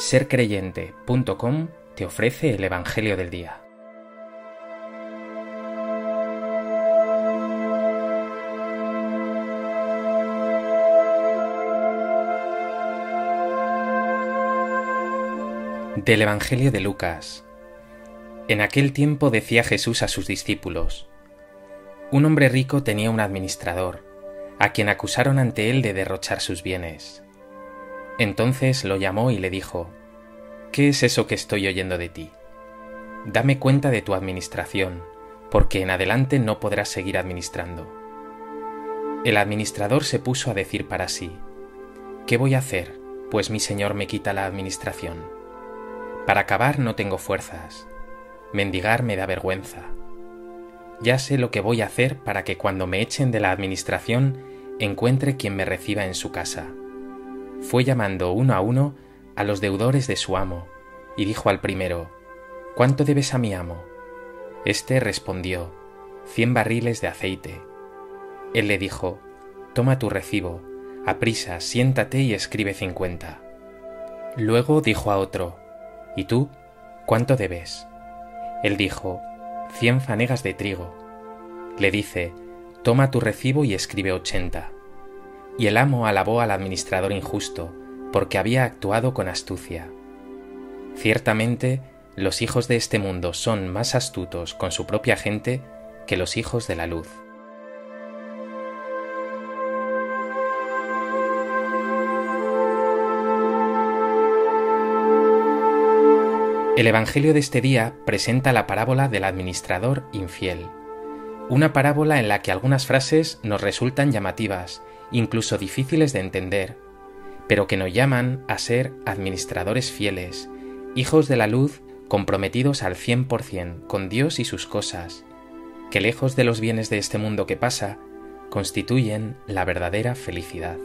sercreyente.com te ofrece el Evangelio del Día. Del Evangelio de Lucas. En aquel tiempo decía Jesús a sus discípulos, Un hombre rico tenía un administrador, a quien acusaron ante él de derrochar sus bienes. Entonces lo llamó y le dijo, ¿Qué es eso que estoy oyendo de ti? Dame cuenta de tu administración, porque en adelante no podrás seguir administrando. El administrador se puso a decir para sí, ¿qué voy a hacer, pues mi señor me quita la administración? Para acabar no tengo fuerzas, mendigar me da vergüenza. Ya sé lo que voy a hacer para que cuando me echen de la administración encuentre quien me reciba en su casa fue llamando uno a uno a los deudores de su amo, y dijo al primero, ¿Cuánto debes a mi amo? Este respondió, cien barriles de aceite. Él le dijo, Toma tu recibo, aprisa, siéntate y escribe cincuenta. Luego dijo a otro, ¿Y tú? ¿Cuánto debes? Él dijo, cien fanegas de trigo. Le dice, Toma tu recibo y escribe ochenta. Y el amo alabó al administrador injusto, porque había actuado con astucia. Ciertamente, los hijos de este mundo son más astutos con su propia gente que los hijos de la luz. El Evangelio de este día presenta la parábola del administrador infiel, una parábola en la que algunas frases nos resultan llamativas incluso difíciles de entender, pero que nos llaman a ser administradores fieles, hijos de la luz comprometidos al cien por cien con Dios y sus cosas, que lejos de los bienes de este mundo que pasa, constituyen la verdadera felicidad.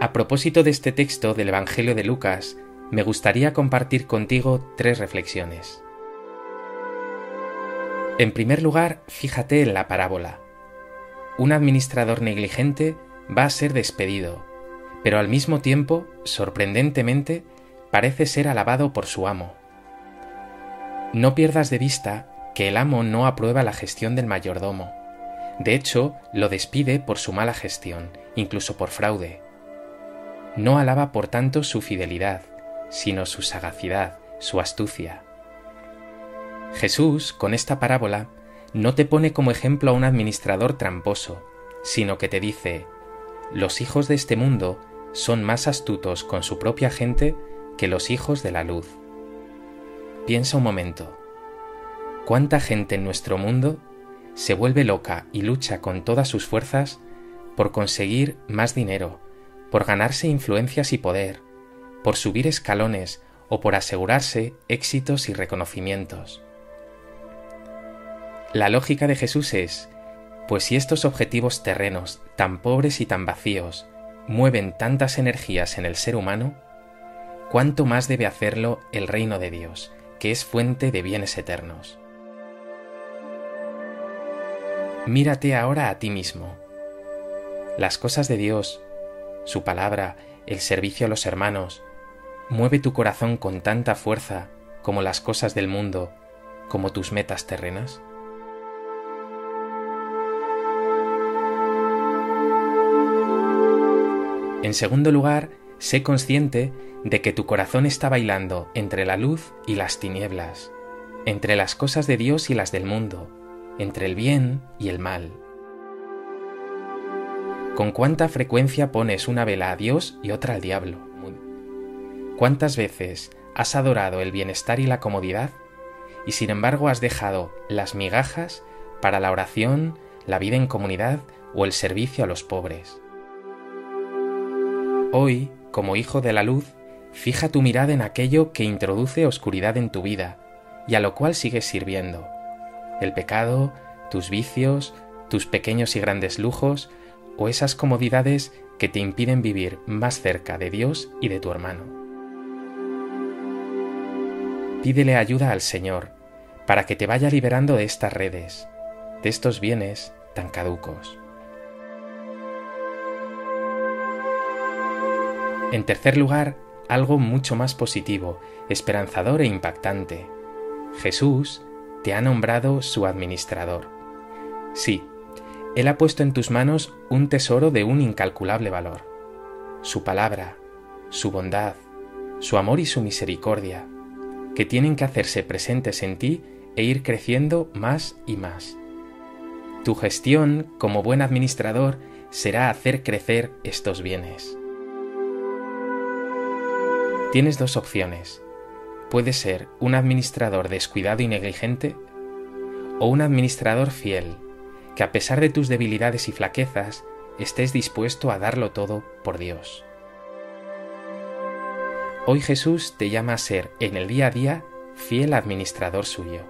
A propósito de este texto del Evangelio de Lucas, me gustaría compartir contigo tres reflexiones. En primer lugar, fíjate en la parábola. Un administrador negligente va a ser despedido, pero al mismo tiempo, sorprendentemente, parece ser alabado por su amo. No pierdas de vista que el amo no aprueba la gestión del mayordomo. De hecho, lo despide por su mala gestión, incluso por fraude. No alaba por tanto su fidelidad, sino su sagacidad, su astucia. Jesús, con esta parábola, no te pone como ejemplo a un administrador tramposo, sino que te dice, los hijos de este mundo son más astutos con su propia gente que los hijos de la luz. Piensa un momento, ¿cuánta gente en nuestro mundo se vuelve loca y lucha con todas sus fuerzas por conseguir más dinero, por ganarse influencias y poder, por subir escalones o por asegurarse éxitos y reconocimientos? La lógica de Jesús es, pues si estos objetivos terrenos, tan pobres y tan vacíos, mueven tantas energías en el ser humano, ¿cuánto más debe hacerlo el reino de Dios, que es fuente de bienes eternos? Mírate ahora a ti mismo. Las cosas de Dios, su palabra, el servicio a los hermanos, mueve tu corazón con tanta fuerza como las cosas del mundo, como tus metas terrenas? En segundo lugar, sé consciente de que tu corazón está bailando entre la luz y las tinieblas, entre las cosas de Dios y las del mundo, entre el bien y el mal. ¿Con cuánta frecuencia pones una vela a Dios y otra al diablo? ¿Cuántas veces has adorado el bienestar y la comodidad y sin embargo has dejado las migajas para la oración, la vida en comunidad o el servicio a los pobres? Hoy, como hijo de la luz, fija tu mirada en aquello que introduce oscuridad en tu vida y a lo cual sigues sirviendo. El pecado, tus vicios, tus pequeños y grandes lujos o esas comodidades que te impiden vivir más cerca de Dios y de tu hermano. Pídele ayuda al Señor para que te vaya liberando de estas redes, de estos bienes tan caducos. En tercer lugar, algo mucho más positivo, esperanzador e impactante. Jesús te ha nombrado su administrador. Sí, Él ha puesto en tus manos un tesoro de un incalculable valor. Su palabra, su bondad, su amor y su misericordia, que tienen que hacerse presentes en ti e ir creciendo más y más. Tu gestión como buen administrador será hacer crecer estos bienes. Tienes dos opciones. Puedes ser un administrador descuidado y negligente o un administrador fiel, que a pesar de tus debilidades y flaquezas, estés dispuesto a darlo todo por Dios. Hoy Jesús te llama a ser en el día a día fiel administrador suyo.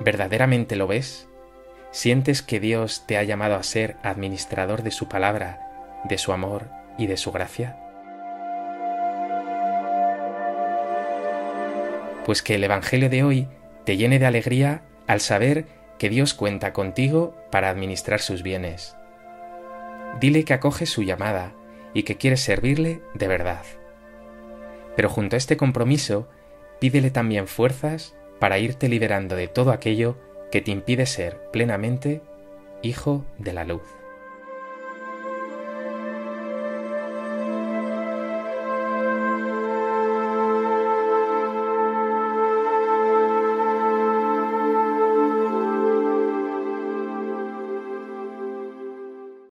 ¿Verdaderamente lo ves? ¿Sientes que Dios te ha llamado a ser administrador de su palabra, de su amor y de su gracia? Pues que el Evangelio de hoy te llene de alegría al saber que Dios cuenta contigo para administrar sus bienes. Dile que acoges su llamada y que quieres servirle de verdad. Pero junto a este compromiso, pídele también fuerzas para irte liberando de todo aquello que te impide ser plenamente hijo de la luz.